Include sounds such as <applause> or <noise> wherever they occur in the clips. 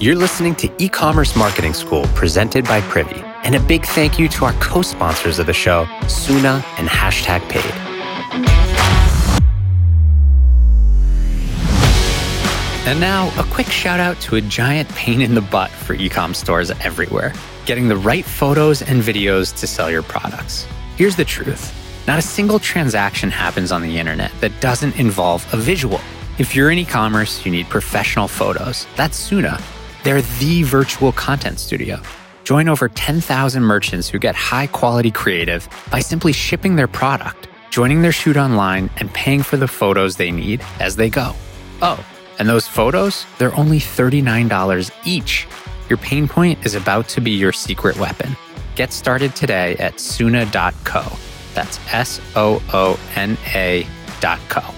You're listening to e commerce marketing school presented by Privy. And a big thank you to our co sponsors of the show, Soona and Hashtag Paid. And now, a quick shout out to a giant pain in the butt for ecom stores everywhere getting the right photos and videos to sell your products. Here's the truth not a single transaction happens on the internet that doesn't involve a visual. If you're in e commerce, you need professional photos. That's Soona. They're the virtual content studio. Join over 10,000 merchants who get high quality creative by simply shipping their product, joining their shoot online, and paying for the photos they need as they go. Oh, and those photos, they're only $39 each. Your pain point is about to be your secret weapon. Get started today at Soona.co. That's S O O N A dot co.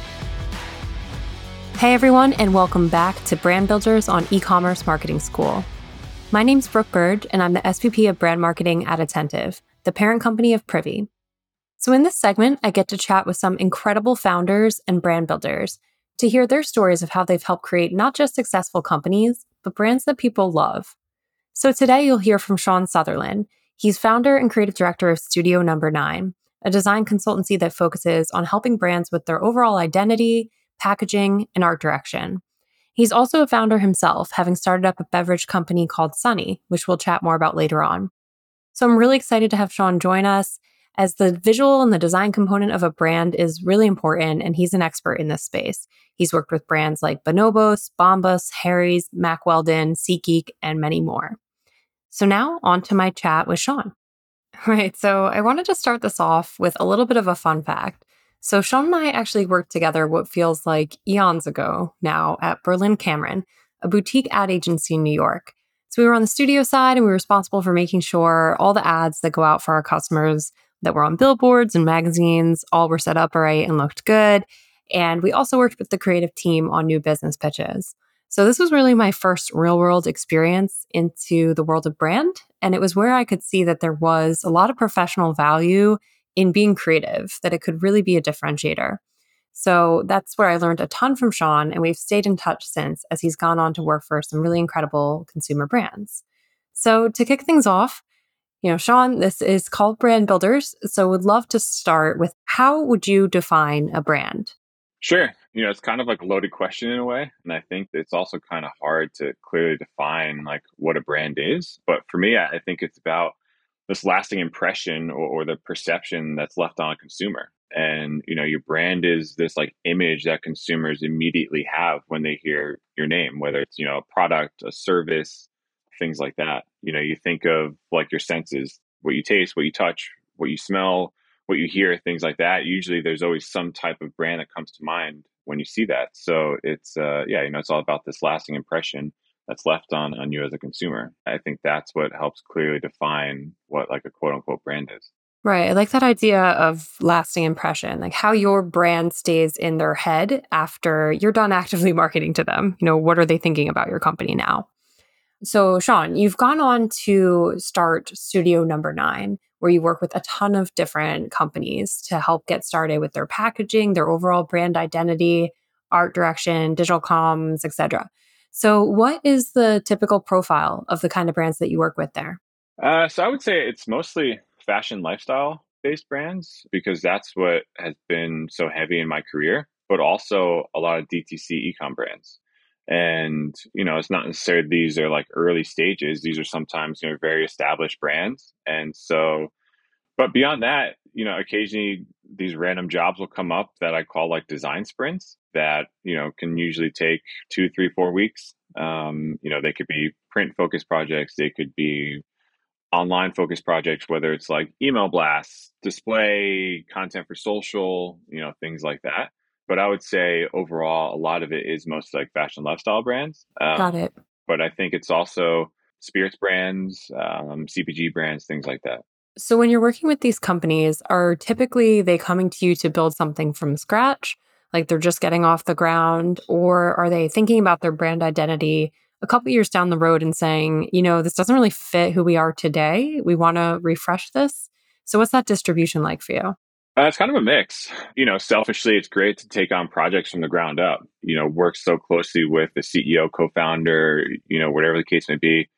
Hey everyone, and welcome back to Brand Builders on e-commerce marketing school. My name's Brooke Bird, and I'm the SVP of Brand Marketing at Attentive, the parent company of Privy. So in this segment, I get to chat with some incredible founders and brand builders to hear their stories of how they've helped create not just successful companies, but brands that people love. So today you'll hear from Sean Sutherland. He's founder and creative director of Studio Number 9, a design consultancy that focuses on helping brands with their overall identity, packaging, and art direction. He's also a founder himself, having started up a beverage company called Sunny, which we'll chat more about later on. So I'm really excited to have Sean join us as the visual and the design component of a brand is really important, and he's an expert in this space. He's worked with brands like Bonobos, Bombas, Harry's, Mack Weldon, SeatGeek, and many more. So now on to my chat with Sean. <laughs> Right. So I wanted to start this off with a little bit of a fun fact. So Sean and I actually worked together what feels like eons ago now at Berlin Cameron, a boutique ad agency in New York. So we were on the studio side and we were responsible for making sure all the ads that go out for our customers that were on billboards and magazines all were set up right and looked good. And we also worked with the creative team on new business pitches. So this was really my first real world experience into the world of brand. And it was where I could see that there was a lot of professional value in being creative, that it could really be a differentiator. So that's where I learned a ton from Sean, and we've stayed in touch since as he's gone on to work for some really incredible consumer brands. So to kick things off, you know, Sean, this is called Brand Builders. So would love to start with how would you define a brand? Sure. You know, it's kind of like a loaded question in a way. And I think it's also kind of hard to clearly define like what a brand is. But for me, I think it's about this lasting impression or, or the perception that's left on a consumer. And, you know, your brand is this like image that consumers immediately have when they hear your name, whether it's, you know, a product, a service, things like that. You know, you think of like your senses, what you taste, what you touch, what you smell, what you hear, things like that. Usually there's always some type of brand that comes to mind when you see that. So it's uh yeah, you know, it's all about this lasting impression that's left on on you as a consumer. I think that's what helps clearly define what like a quote unquote brand is. Right. I like that idea of lasting impression, like how your brand stays in their head after you're done actively <laughs> marketing to them. You know, what are they thinking about your company now? So, Sean, you've gone on to start Studio Number Nine, where you work with a ton of different companies to help get started with their packaging, their overall brand identity, art direction, digital comms, etc. So, what is the typical profile of the kind of brands that you work with there? Uh, so, I would say it's mostly fashion lifestyle based brands because that's what has been so heavy in my career, but also a lot of DTC ecom brands. And, you know, it's not necessarily these are like early stages. These are sometimes, you know, very established brands. And so, but beyond that, you know, occasionally these random jobs will come up that I call like design sprints that, you know, can usually take two, three, four weeks. Um, you know, they could be print focused projects, they could be online focused projects, whether it's like email blasts, display content for social, you know, things like that. But I would say overall, a lot of it is most like fashion lifestyle brands. Um, Got it. But I think it's also spirits brands, um, CPG brands, things like that. So when you're working with these companies, are typically they coming to you to build something from scratch? Like they're just getting off the ground, or are they thinking about their brand identity a couple years down the road and saying, you know, this doesn't really fit who we are today. We want to refresh this. So what's that distribution like for you? Uh, it's kind of a mix. You know, selfishly, it's great to take on projects from the ground up. You know, work so closely with the CEO, co-founder, you know, whatever the case may be,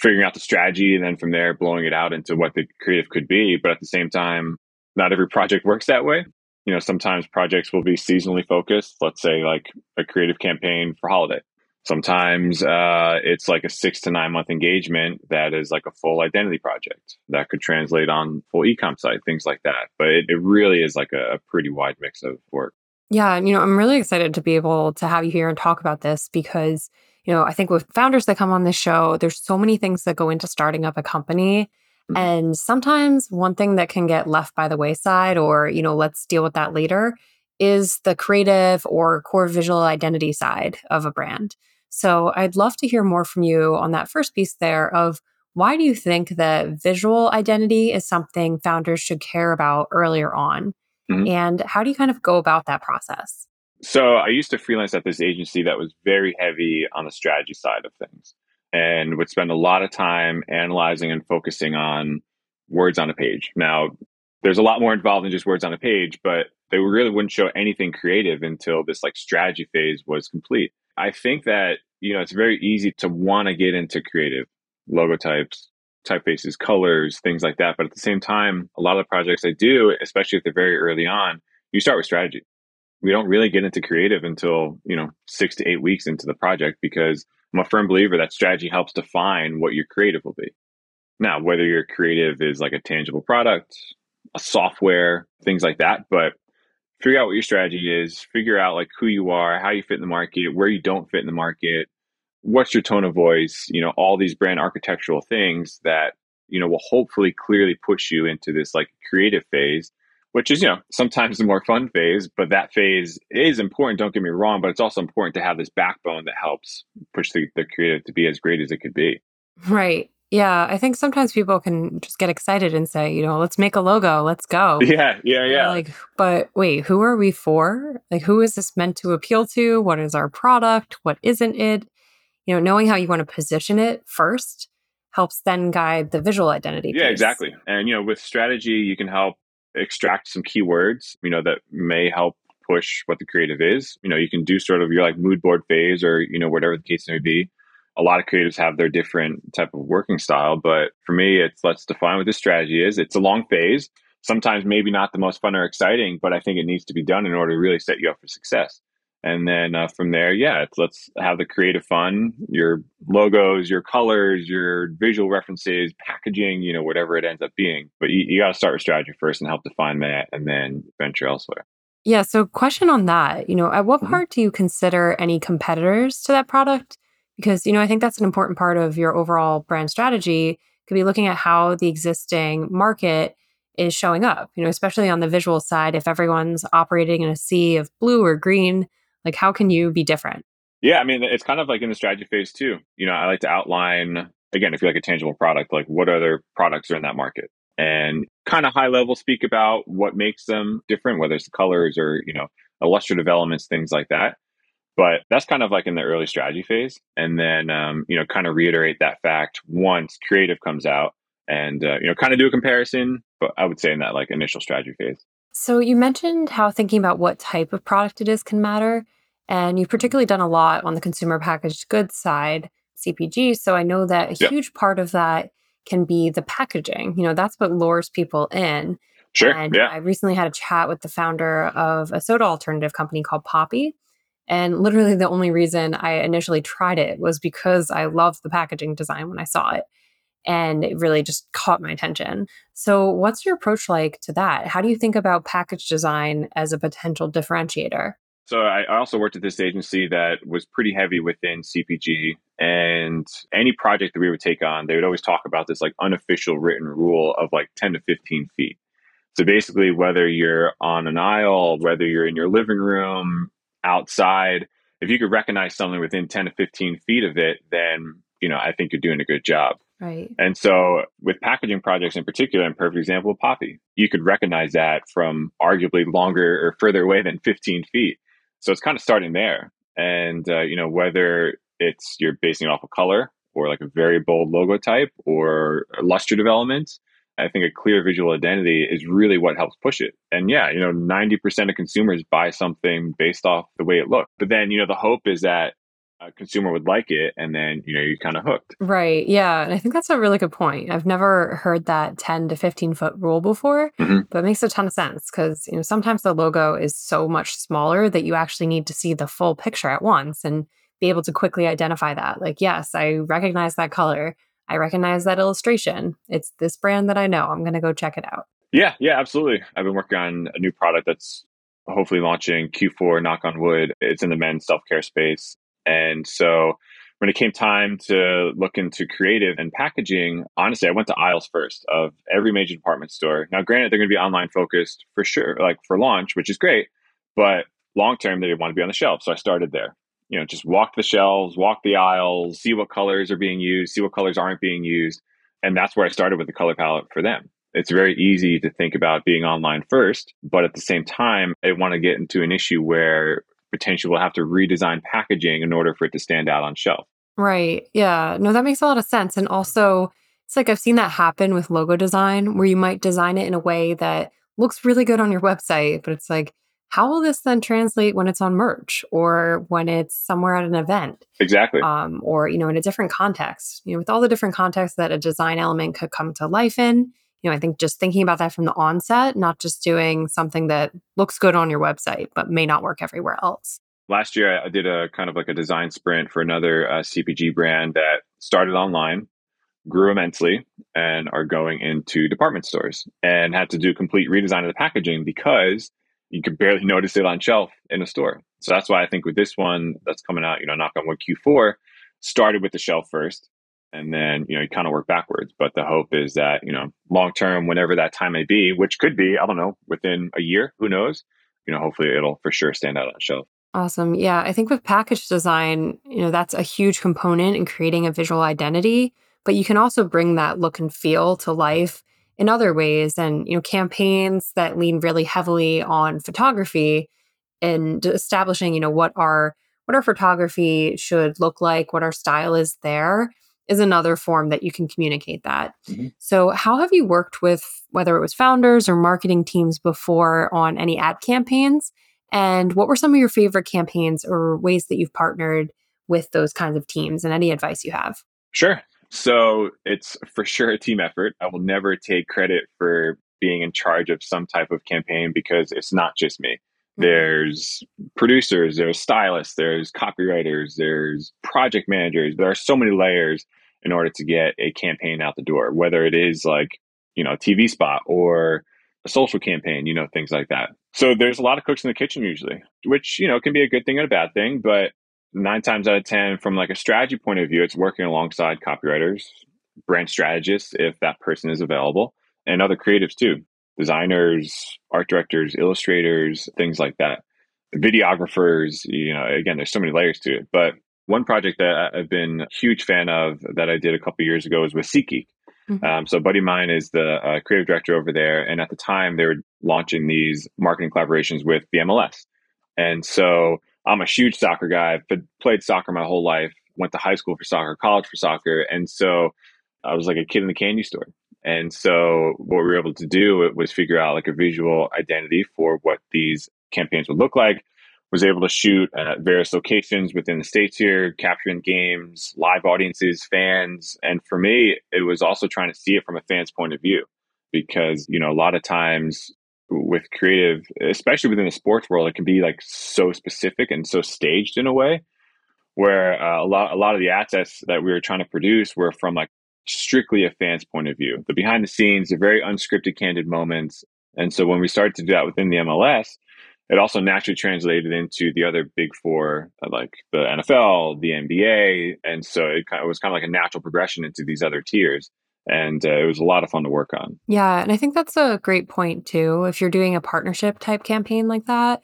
figuring out the strategy, and then from there, blowing it out into what the creative could be. But at the same time, not every project works that way. You know, sometimes projects will be seasonally focused. Let's say like a creative campaign for holiday. Sometimes uh, it's like a six to nine month engagement that is like a full identity project that could translate on full ecom site, things like that. But it, it really is like a, a pretty wide mix of work. Yeah, and you know, I'm really excited to be able to have you here and talk about this because, you know, I think with founders that come on this show, there's so many things that go into starting up a company. Mm-hmm. And sometimes one thing that can get left by the wayside or, you know, let's deal with that later is the creative or core visual identity side of a brand. So I'd love to hear more from you on that first piece there of why do you think that visual identity is something founders should care about earlier on? Mm-hmm. And how do you kind of go about that process? So I used to freelance at this agency that was very heavy on the strategy side of things and would spend a lot of time analyzing and focusing on words on a page. Now, there's a lot more involved than just words on a page, but they really wouldn't show anything creative until this like strategy phase was complete. I think that, you know, it's very easy to want to get into creative logo types, typefaces, colors, things like that. But at the same time, a lot of the projects I do, especially if they're very early on, you start with strategy. We don't really get into creative until, you know, six to eight weeks into the project because I'm a firm believer that strategy helps define what your creative will be. Now, whether your creative is like a tangible product, a software, things like that, but figure out what your strategy is, figure out like who you are, how you fit in the market, where you don't fit in the market, what's your tone of voice, you know, all these brand architectural things that, you know, will hopefully clearly push you into this like creative phase, which is, you know, sometimes the more fun phase, but that phase is important, don't get me wrong, but it's also important to have this backbone that helps push the, the creative to be as great as it could be. Right. Yeah, I think sometimes people can just get excited and say, you know, let's make a logo, let's go. <laughs> Yeah, yeah, yeah. Like, but wait, who are we for? Like, who is this meant to appeal to? What is our product? What isn't it? You know, knowing how you want to position it first helps then guide the visual identity. Yeah, piece. exactly. And, you know, with strategy, you can help extract some keywords, you know, that may help push what the creative is. You know, you can do sort of your like mood board phase or, you know, whatever the case may be. A lot of creatives have their different type of working style but for me it's let's define what the strategy is. It's a long phase. Sometimes maybe not the most fun or exciting but i think it needs to be done in order to really set you up for success and then uh, from there yeah let's have the creative fun your logos your colors your visual references packaging you know whatever it ends up being. But you, you got to start with strategy first and help define that and then venture elsewhere. Yeah so question on that you know at what mm-hmm. part do you consider any competitors to that product? Because you know i think that's an important part of your overall brand strategy. Could be looking at how the existing market is showing up you know especially on the visual side if everyone's operating in a sea of blue or green like how can you be different yeah i mean it's kind of like in the strategy phase too you know i like to outline again if you like a tangible product like what other products are in that market and kind of high level speak about what makes them different whether it's the colors or you know illustrative elements things like that but that's kind of like in the early strategy phase. And then, um, you know, kind of reiterate that fact once creative comes out and, uh, you know, kind of do a comparison. But I would say in that like initial strategy phase. So you mentioned how thinking about what type of product it is can matter. And you've particularly done a lot on the consumer packaged goods side, CPG. So I know that a yep. huge part of that can be the packaging. You know, that's what lures people in. Sure. And yeah. I recently had a chat with the founder of a soda alternative company called Poppi. And literally, the only reason I initially tried it was because I loved the packaging design when I saw it. And it really just caught my attention. So, what's your approach like to that? How do you think about package design as a potential differentiator? So, I also worked at this agency that was pretty heavy within CPG. And any project that we would take on, they would always talk about this like unofficial written rule of like 10 to 15 feet. So basically, whether you're on an aisle, whether you're in your living room, outside, if you could recognize something within 10 to 15 feet of it, then, you know, I think you're doing a good job. Right. And so with packaging projects in particular, and perfect example of Poppi, you could recognize that from arguably longer or further away than 15 feet. So it's kind of starting there. And, uh, you know, whether it's you're basing it off a color or like a very bold logo type or luster development, I think a clear visual identity is really what helps push it. And yeah, you know, 90% of consumers buy something based off the way it looks. But then, you know, the hope is that a consumer would like it and then you know you're kind of hooked. Right yeah and i think that's a really good point. I've never heard that 10 to 15 foot rule before mm-hmm. but it makes a ton of sense because you know sometimes the logo is so much smaller that you actually need to see the full picture at once and be able to quickly identify that. Like yes i recognize that color. I recognize that illustration. It's this brand that i know. I'm going to go check it out. Yeah yeah absolutely. I've been working on a new product that's hopefully launching q4 knock on wood. It's in the men's self-care space and so when it came time to look into creative and packaging, honestly, I went to aisles first of every major department store. Now, granted, they're going to be online focused for sure, like for launch, which is great, but long term, they want to be on the shelf. So I started there. You know, just walk the shelves, walk the aisles, see what colors are being used, see what colors aren't being used. And that's where I started with the color palette for them. It's very easy to think about being online first, but at the same time, I want to get into an issue where potentially will have to redesign packaging in order for it to stand out on shelf. Right. Yeah. No, that makes a lot of sense. And also, it's like I've seen that happen with logo design where you might design it in a way that looks really good on your website, but it's like, how will this then translate when it's on merch or when it's somewhere at an event? Exactly. Um, or, you know, in a different context, you know, with all the different contexts that a design element could come to life in, you know, I think just thinking about that from the onset, not just doing something that looks good on your website, but may not work everywhere else. Last year, I did a kind of like a design sprint for another uh, CPG brand that started online, grew immensely, and are going into department stores and had to do complete redesign of the packaging because you could barely <laughs> notice it on shelf in a store. So that's why I think with this one that's coming out, you know, knock on wood Q4, started with the shelf first, and then you know you kind of work backwards. But the hope is that you know long term whenever that time may be which could be i don't know within a year who knows? You know hopefully it'll for sure stand out on shelf. Awesome. Yeah i think with package design you know that's a huge component in creating a visual identity but you can also bring that look and feel to life in other ways. And you know campaigns that lean really heavily on photography and establishing you know what our what our photography should look like what our style is there is another form that you can communicate that. Mm-hmm. So, how have you worked with whether it was founders or marketing teams before on any ad campaigns? And what were some of your favorite campaigns or ways that you've partnered with those kinds of teams and any advice you have? Sure. So, it's for sure a team effort. I will never take credit for being in charge of some type of campaign because it's not just me. Mm-hmm. There's producers, there's stylists, there's copywriters, there's project managers. There are so many layers in order to get a campaign out the door, whether it is like, you know, a TV spot or a social campaign, you know, things like that. So there's a lot of cooks in the kitchen usually, which, you know, can be a good thing and a bad thing, but nine times out of 10, from like a strategy point of view, it's working alongside copywriters, brand strategists, if that person is available, and other creatives too, designers, art directors, illustrators, things like that. Videographers, you know, again, there's so many layers to it, but one project that I've been a huge fan of that I did a couple years ago was with SeatGeek. Mm-hmm. Um, so, buddy mine is the uh, creative director over there, and at the time they were launching these marketing collaborations with the MLS. And so, I'm a huge soccer guy. I've played soccer my whole life. Went to high school for soccer, college for soccer, and so I was like a kid in the candy store. And so, what we were able to do was figure out like a visual identity for what these campaigns would look like was able to shoot at various locations within the states here, capturing games, live audiences, fans. And for me, it was also trying to see it from a fan's point of view because, you know, a lot of times with creative, especially within the sports world, it can be like so specific and so staged in a way where uh, a lot a lot of the assets that we were trying to produce were from like strictly a fan's point of view. The behind the scenes, the very unscripted, candid moments. And so when we started to do that within the MLS, it also naturally translated into the other big four, uh, like the NFL, the NBA, and so it, kind of, it was kind of like a natural progression into these other tiers. And uh, it was a lot of fun to work on. Yeah, and I think that's a great point too. If you're doing a partnership type campaign like that,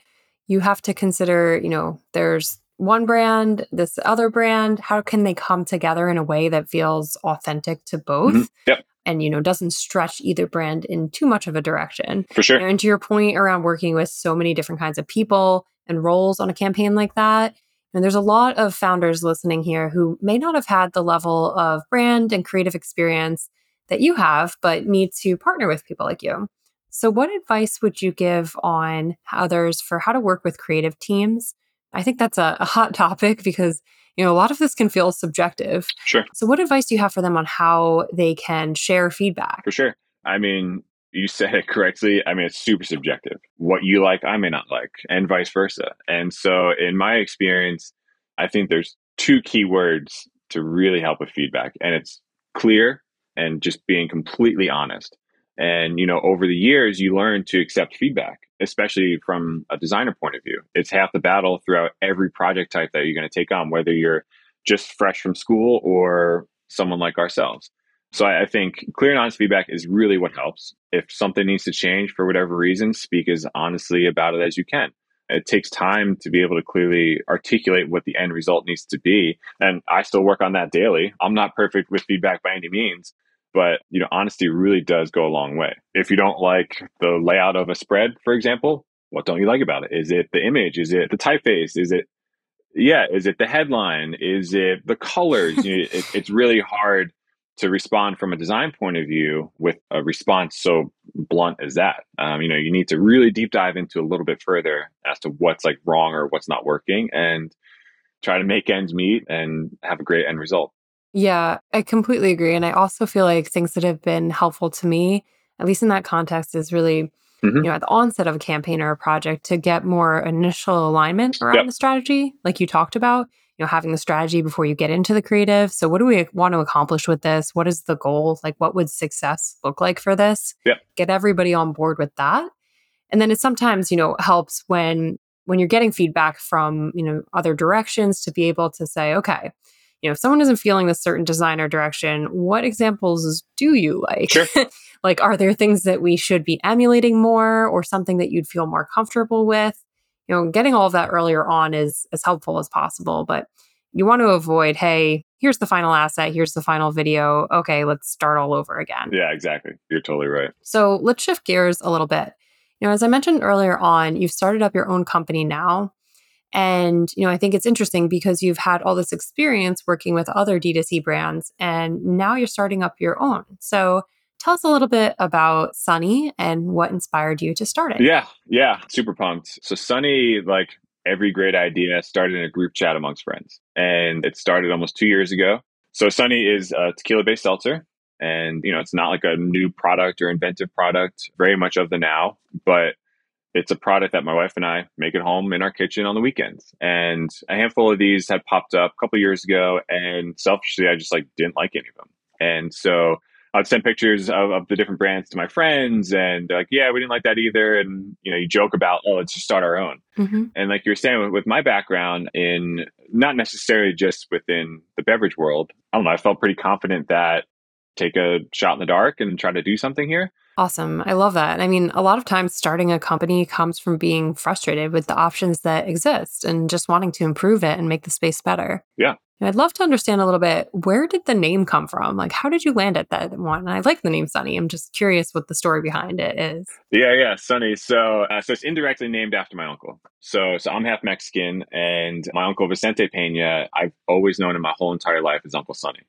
you have to consider, you know, there's one brand, this other brand. How can they come together in a way that feels authentic to both? Mm-hmm. Yep and you know doesn't stretch either brand in too much of a direction for sure and to your point around working with so many different kinds of people and roles on a campaign like that and there's a lot of founders listening here who may not have had the level of brand and creative experience that you have, but need to partner with people like you. So, what advice would you give on others for how to work with creative teams? I think that's a, a hot <laughs> topic because you know a lot of this can feel subjective. Sure. So, what advice do you have for them on how they can share feedback? For sure. I mean, you said it correctly. I mean, it's super subjective. What you like, I may not like, and vice versa. And so, in my experience, I think there's two key words to really help with feedback, and it's clear and just being completely honest. And, you know, over the years, you learn to accept feedback, especially from a designer point of view. It's half the battle throughout every project type that you're going to take on, whether you're just fresh from school or someone like ourselves. So I, I think clear and honest feedback is really what helps. If something needs to change for whatever reason, speak as honestly about it as you can. It takes time to be able to clearly articulate what the end result needs to be. And I still work on that daily. I'm not perfect with feedback by any means, but you know honesty really does go a long way. If you don't like the layout of a spread for example what don't you like about it? Is it the image? Is it the typeface? Is it yeah is it the headline? Is it the colors? You know, <laughs> it, it's really hard to respond from a design point of view with a response so blunt as that. Um, you know you need to really deep dive into a little bit further as to what's like wrong or what's not working and try to make ends meet and have a great end result yeah, I completely agree. And I also feel like things that have been helpful to me, at least in that context, is really, mm-hmm. you know, at the onset of a campaign or a project to get more initial alignment around yep. the strategy, like you talked about, you know, having the strategy before you get into the creative. So, what do we want to accomplish with this? What is the goal? Like, what would success look like for this? Yep. Get everybody on board with that. And then it sometimes, you know, helps when when you're getting feedback from, you know, other directions to be able to say, okay, you know, if someone isn't feeling this certain designer direction, what examples do you like? Sure. <laughs> like, are there things that we should be emulating more or something that you'd feel more comfortable with? You know, getting all of that earlier on is as helpful as possible, but you want to avoid, hey, here's the final asset, here's the final video. Okay, let's start all over again. Yeah, exactly. You're totally right. So let's shift gears a little bit. You know, as I mentioned earlier on, you've started up your own company now. And, you know, I think it's interesting because you've had all this experience working with other D2C brands and now you're starting up your own. So tell us a little bit about Sunny and what inspired you to start it. Yeah, yeah, super pumped. So Sunny, like every great idea, started in a group chat amongst friends. And it started almost two years ago. So Sunny is a tequila based seltzer. And, you know, it's not like a new product or inventive product, very much of the now, but it's a product that my wife and I make at home in our kitchen on the weekends. And a handful of these had popped up a couple years ago, and selfishly, I just like didn't like any of them. And so I'd send pictures of, of the different brands to my friends, and they're like, "Yeah, we didn't like that either." And you know, you joke about, "Oh, let's just start our own." Mm-hmm. And like you were saying, with, with my background in not necessarily just within the beverage world, I don't know. I felt pretty confident that take a shot in the dark and try to do something here. Awesome. I love that. I mean, a lot of times starting a company comes from being frustrated with the options that exist and just wanting to improve it and make the space better. Yeah. And I'd love to understand a little bit where did the name come from? Like, how did you land at that one? I like the name Sunny. I'm just curious what the story behind it is. Yeah, yeah, Sunny. So, uh, so it's indirectly named after my uncle. So, so I'm half Mexican, and my uncle Vicente Pena, I've always known him my whole entire life as Uncle Sunny.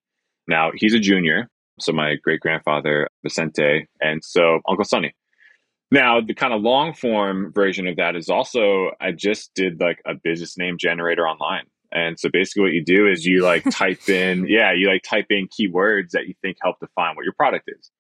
Now he's a junior, so my great grandfather Vicente, and so Uncle Sunny. Now, the kind of long form version of that is also I just did like a business name generator online. And so basically what you do is you like <laughs> type in, yeah, you like type in keywords that you think help define what your product is.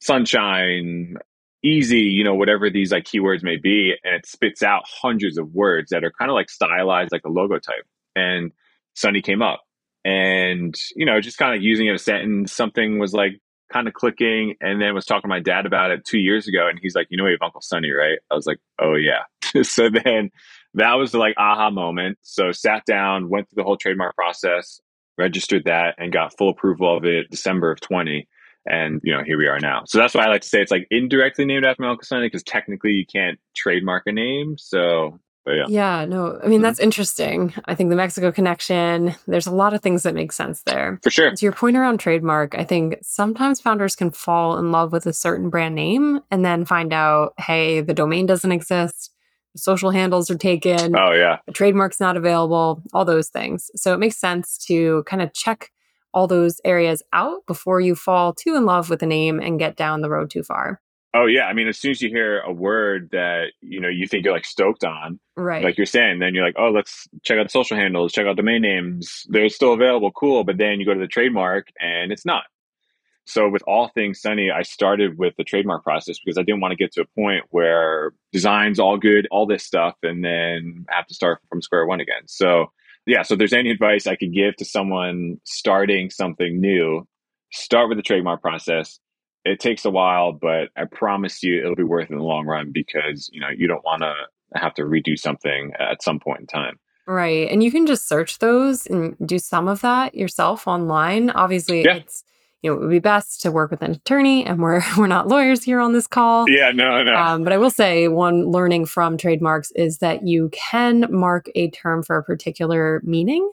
Sunshine, easy, you know, whatever these like keywords may be, and it spits out hundreds of words that are kind of like stylized like a logo type. And Sunny came up and you know just kind of using it a sentence something was like kind of clicking and then was talking to my dad about it two years ago and he's like you know we have uncle sunny right? I was like oh yeah. <laughs> So then that was the like aha moment. So sat down went through the whole trademark process registered that and got full approval of it december of 20 and you know here we are now. So that's why i like to say it's like indirectly named after my uncle sunny because technically you can't trademark a name. So yeah. Yeah, no, I mean, mm-hmm. that's interesting. I think the Mexico connection, there's a lot of things that make sense there. For sure. To your point around trademark, I think sometimes founders can fall in love with a certain brand name and then find out, hey, the domain doesn't exist, social handles are taken. Oh, yeah. The trademark's not available, all those things. So it makes sense to kind of check all those areas out before you fall too in love with the name and get down the road too far. Oh yeah, I mean, as soon as you hear a word that you know you think you're like stoked on, right? Like you're saying, then you're like, oh, let's check out the social handles, check out domain names. They're still available, cool. But then you go to the trademark and it's not. So with all things Sunny, I started with the trademark process because I didn't want to get to a point where design's all good, all this stuff, and then have to start from square one again. So yeah, so if there's any advice I could give to someone starting something new, start with the trademark process it takes a while, but I promise you it'll be worth it in the long run because, you know, you don't want to have to redo something at some point in time. Right. And you can just search those and do some of that yourself online. Obviously, yeah. it's you know, it would be best to work with an attorney, and we're <laughs> we're not lawyers here on this call. Yeah, no, no. Um, but I will say one learning from trademarks is that you can mark a term for a particular meaning. Yep.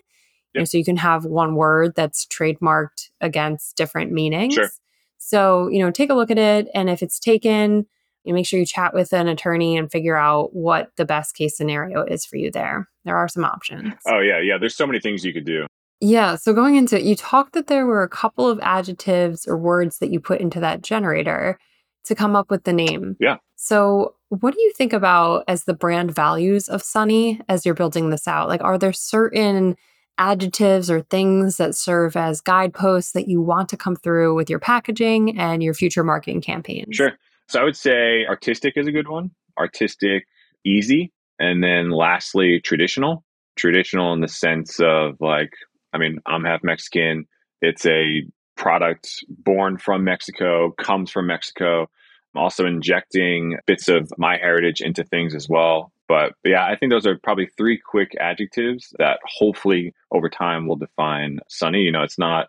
You know, so you can have one word that's trademarked against different meanings. Sure. So, you know, take a look at it. And if it's taken, you make sure you chat with an attorney and figure out what the best case scenario is for you there. There are some options. Oh, yeah. Yeah. There's so many things you could do. Yeah. So, going into it, you talked that there were a couple of adjectives or words that you put into that generator to come up with the name. Yeah. So, what do you think about as the brand values of Sunny as you're building this out? Like, are there certain adjectives or things that serve as guideposts that you want to come through with your packaging and your future marketing campaigns? Sure. So I would say artistic is a good one. Artistic, easy. And then lastly, traditional. Traditional in the sense of like, I mean, I'm half Mexican. It's a product born from Mexico, comes from Mexico. I'm also injecting bits of my heritage into things as well. But, yeah, I think those are probably three quick adjectives that hopefully over time will define Sunny. You know, it's not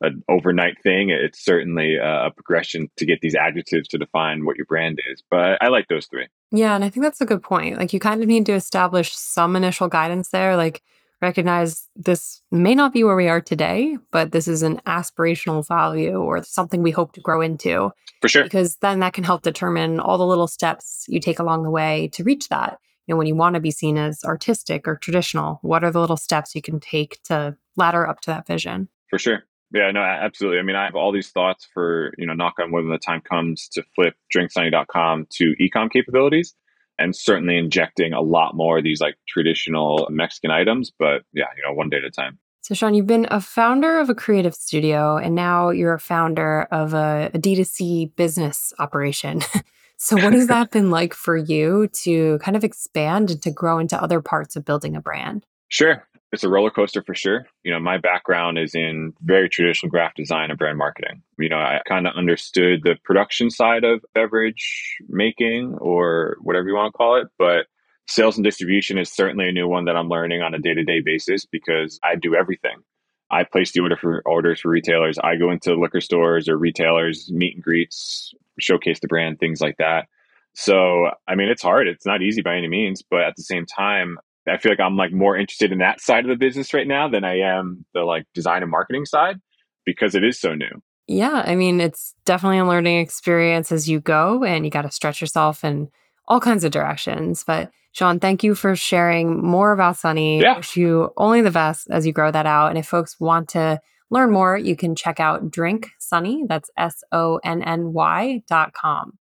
an overnight thing. It's certainly a progression to get these adjectives to define what your brand is. But I like those three. Yeah. And I think that's a good point. Like you kind of need to establish some initial guidance there. Like recognize this may not be where we are today, but this is an aspirational value or something we hope to grow into. For sure. Because then that can help determine all the little steps you take along the way to reach that you know, when you want to be seen as artistic or traditional, what are the little steps you can take to ladder up to that vision? For sure. Yeah, no, absolutely. I mean, I have all these thoughts for, you know, knock on wood when the time comes to flip drinksunny.com to ecom capabilities and certainly injecting a lot more of these like traditional Mexican items. But yeah, you know, one day at a time. So, Sean, you've been a founder of a creative studio and now you're a founder of a, a D2C business operation. <laughs> So, what has that been like for you to kind of expand and to grow into other parts of building a brand? Sure. It's a roller coaster for sure. You know, my background is in very traditional graphic design and brand marketing. You know, I kind of understood the production side of beverage making or whatever you want to call it, but sales and distribution is certainly a new one that I'm learning on a day to day basis because I do everything. I place the order for orders for retailers. I go into liquor stores or retailers, meet and greets, showcase the brand, things like that. So, I mean, it's hard. It's not easy by any means, but at the same time, I feel like I'm like more interested in that side of the business right now than I am the like design and marketing side because it is so new. Yeah, I mean, it's definitely a learning experience as you go and you got to stretch yourself in all kinds of directions. But Sean, thank you for sharing more about Sunny. Yeah. Wish you only the best as you grow that out. And if folks want to learn more, you can check out Drink Sunny. That's S O N N Y dot com.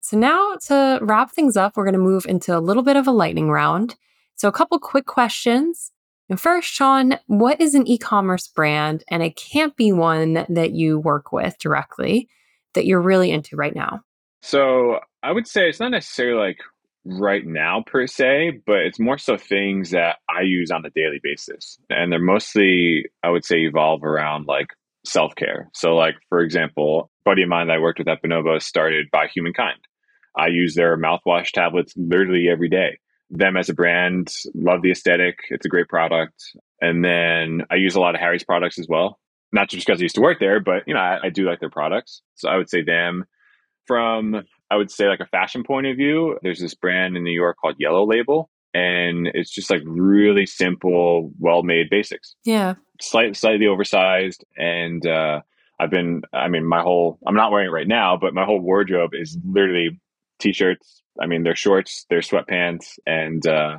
So now to wrap things up, we're going to move into a little bit of a lightning round. So a couple quick questions. And first, Sean, what is an e-commerce brand? And it can't be one that you work with directly that you're really into right now. So I would say it's not necessarily like right now per se, but it's more so things that I use on a daily basis. And they're mostly, I would say, evolve around like self care. So, like, for example, buddy of mine that I worked with at Bonobo started by Humankind. I use their mouthwash tablets literally every day. Them as a brand, love the aesthetic. It's a great product. And then I use a lot of Harry's products as well. Not just because I used to work there, but you know, I, I do like their products. So I would say them. From I would say like a fashion point of view, there's this brand in New York called Yellow Label, and it's just like really simple, well-made basics. Yeah, slightly slightly oversized, and uh, I've been. I mean, my whole. I'm not wearing it right now, but my whole wardrobe is literally t-shirts. I mean, they're shorts, they're sweatpants, and uh,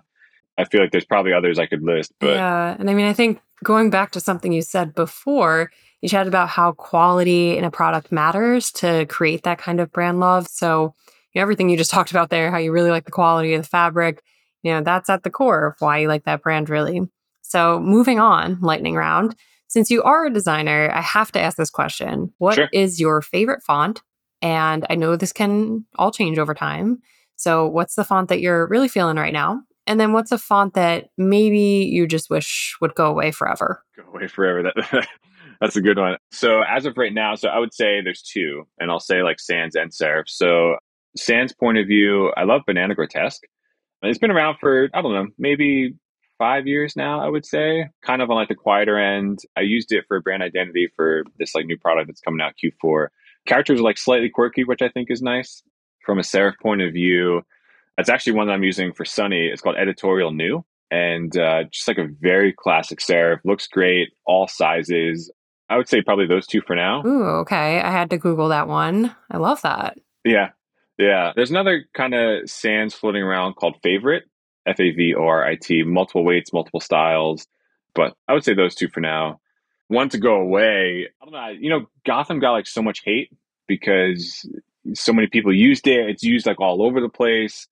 I feel like there's probably others I could list, but yeah. And I mean, I think going back to something you said before, you chatted about how quality in a product matters to create that kind of brand love. So, you know, everything you just <laughs> talked about there, how you really like the quality of the fabric, you know, that's at the core of why you like that brand really. So, moving on, lightning round. Since you are a designer, I have to ask this question. What Sure. is your favorite font? And I know this can all change over time. So, what's the font that you're really feeling right now? And then what's a font that maybe you just wish would go away forever? go away forever. <laughs> That that's a good one. So as of right now, so I would say there's two, and I'll say like Sans and Serif. So Sans point of view, I love Banana Grotesque. It's been around for I don't know, maybe five years now. I would say, kind of on like the quieter end. I used it for brand identity for this like new product that's coming out Q4. Characters are like slightly quirky, which I think is nice. From a Serif point of view, that's actually one that I'm using for Sunny. It's called Editorial New and uh, just like a very classic serif. Looks great, all sizes. I would say probably those two for now. Ooh, okay. I had to Google that one. I love that. Yeah, yeah. There's another kind of sans floating around called Favorit, F A V O R I T. Multiple weights, multiple styles, but I would say those two for now. One to go away. I don't know. You know, Gotham got like so much hate because so many people used it. It's used like all over the place.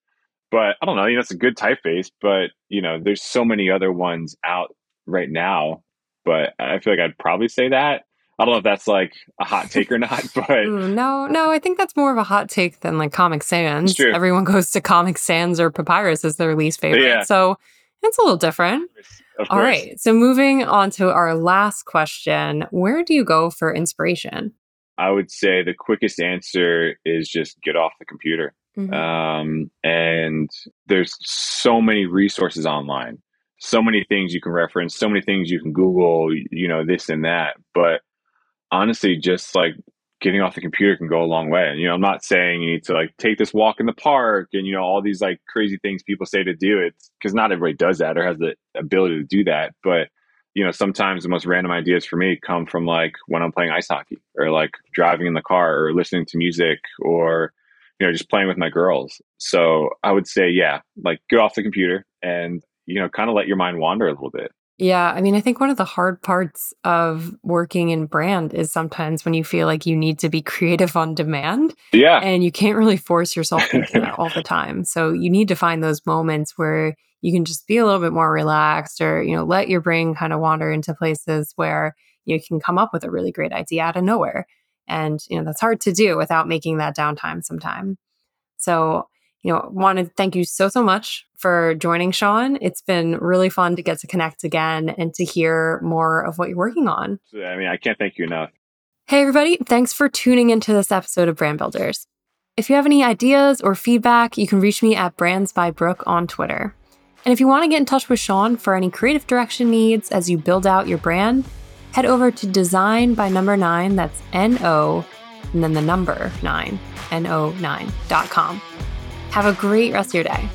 But I don't know. You know, it's a good typeface, but you know, there's so many other ones out right now. But I feel like I'd probably say that. I don't know if that's like a hot take or not, <laughs> but no, no, I think that's more of a hot take than like Comic Sans. Everyone goes to Comic Sans or Papyrus as their least favorite. Yeah. So it's a little different. All So moving on to our last question Where do you go for inspiration? I would say the quickest answer is just get off the computer. Mhm. Um, and there's so many resources online, so many things you can reference, so many things you can Google, you know, this and that. But honestly, just like getting off the computer can go a long way. And, you know, I'm not saying you need to like take this walk in the park and, you know, all these like crazy things people say to do it because not everybody does that or has the ability to do that. But, you know, sometimes the most random ideas for me come from like when I'm playing ice hockey or like driving in the car or listening to music or, you know, just playing with my girls. So I would say, yeah, like get off the computer and, you know, kind of let your mind wander a little bit. Yeah. I mean, I think one of the hard parts of working in brand is sometimes when you feel like you need to be creative on demand Yeah. and you can't really force yourself into that all the <laughs> time. So you need to find those moments where you can just be a little bit more relaxed or, you know, let your brain kind of wander into places where you can come up with a really great idea out of nowhere. And, you know, that's hard to do without making that downtime sometime. So, you know, want to thank you so, so much for joining, Sean. It's been really fun to get to connect again and to hear more of what you're working on. I mean, I can't thank you enough. Hey, everybody, thanks for tuning into this episode of Brand Builders. If you have any ideas or feedback, you can reach me at Brands by Brooke on Twitter. And if you want to get in touch with Sean for any creative direction needs as you build out your brand, head over to design by number nine, that's N O, and then the number nine, N O 9.com. Have a great rest of your day.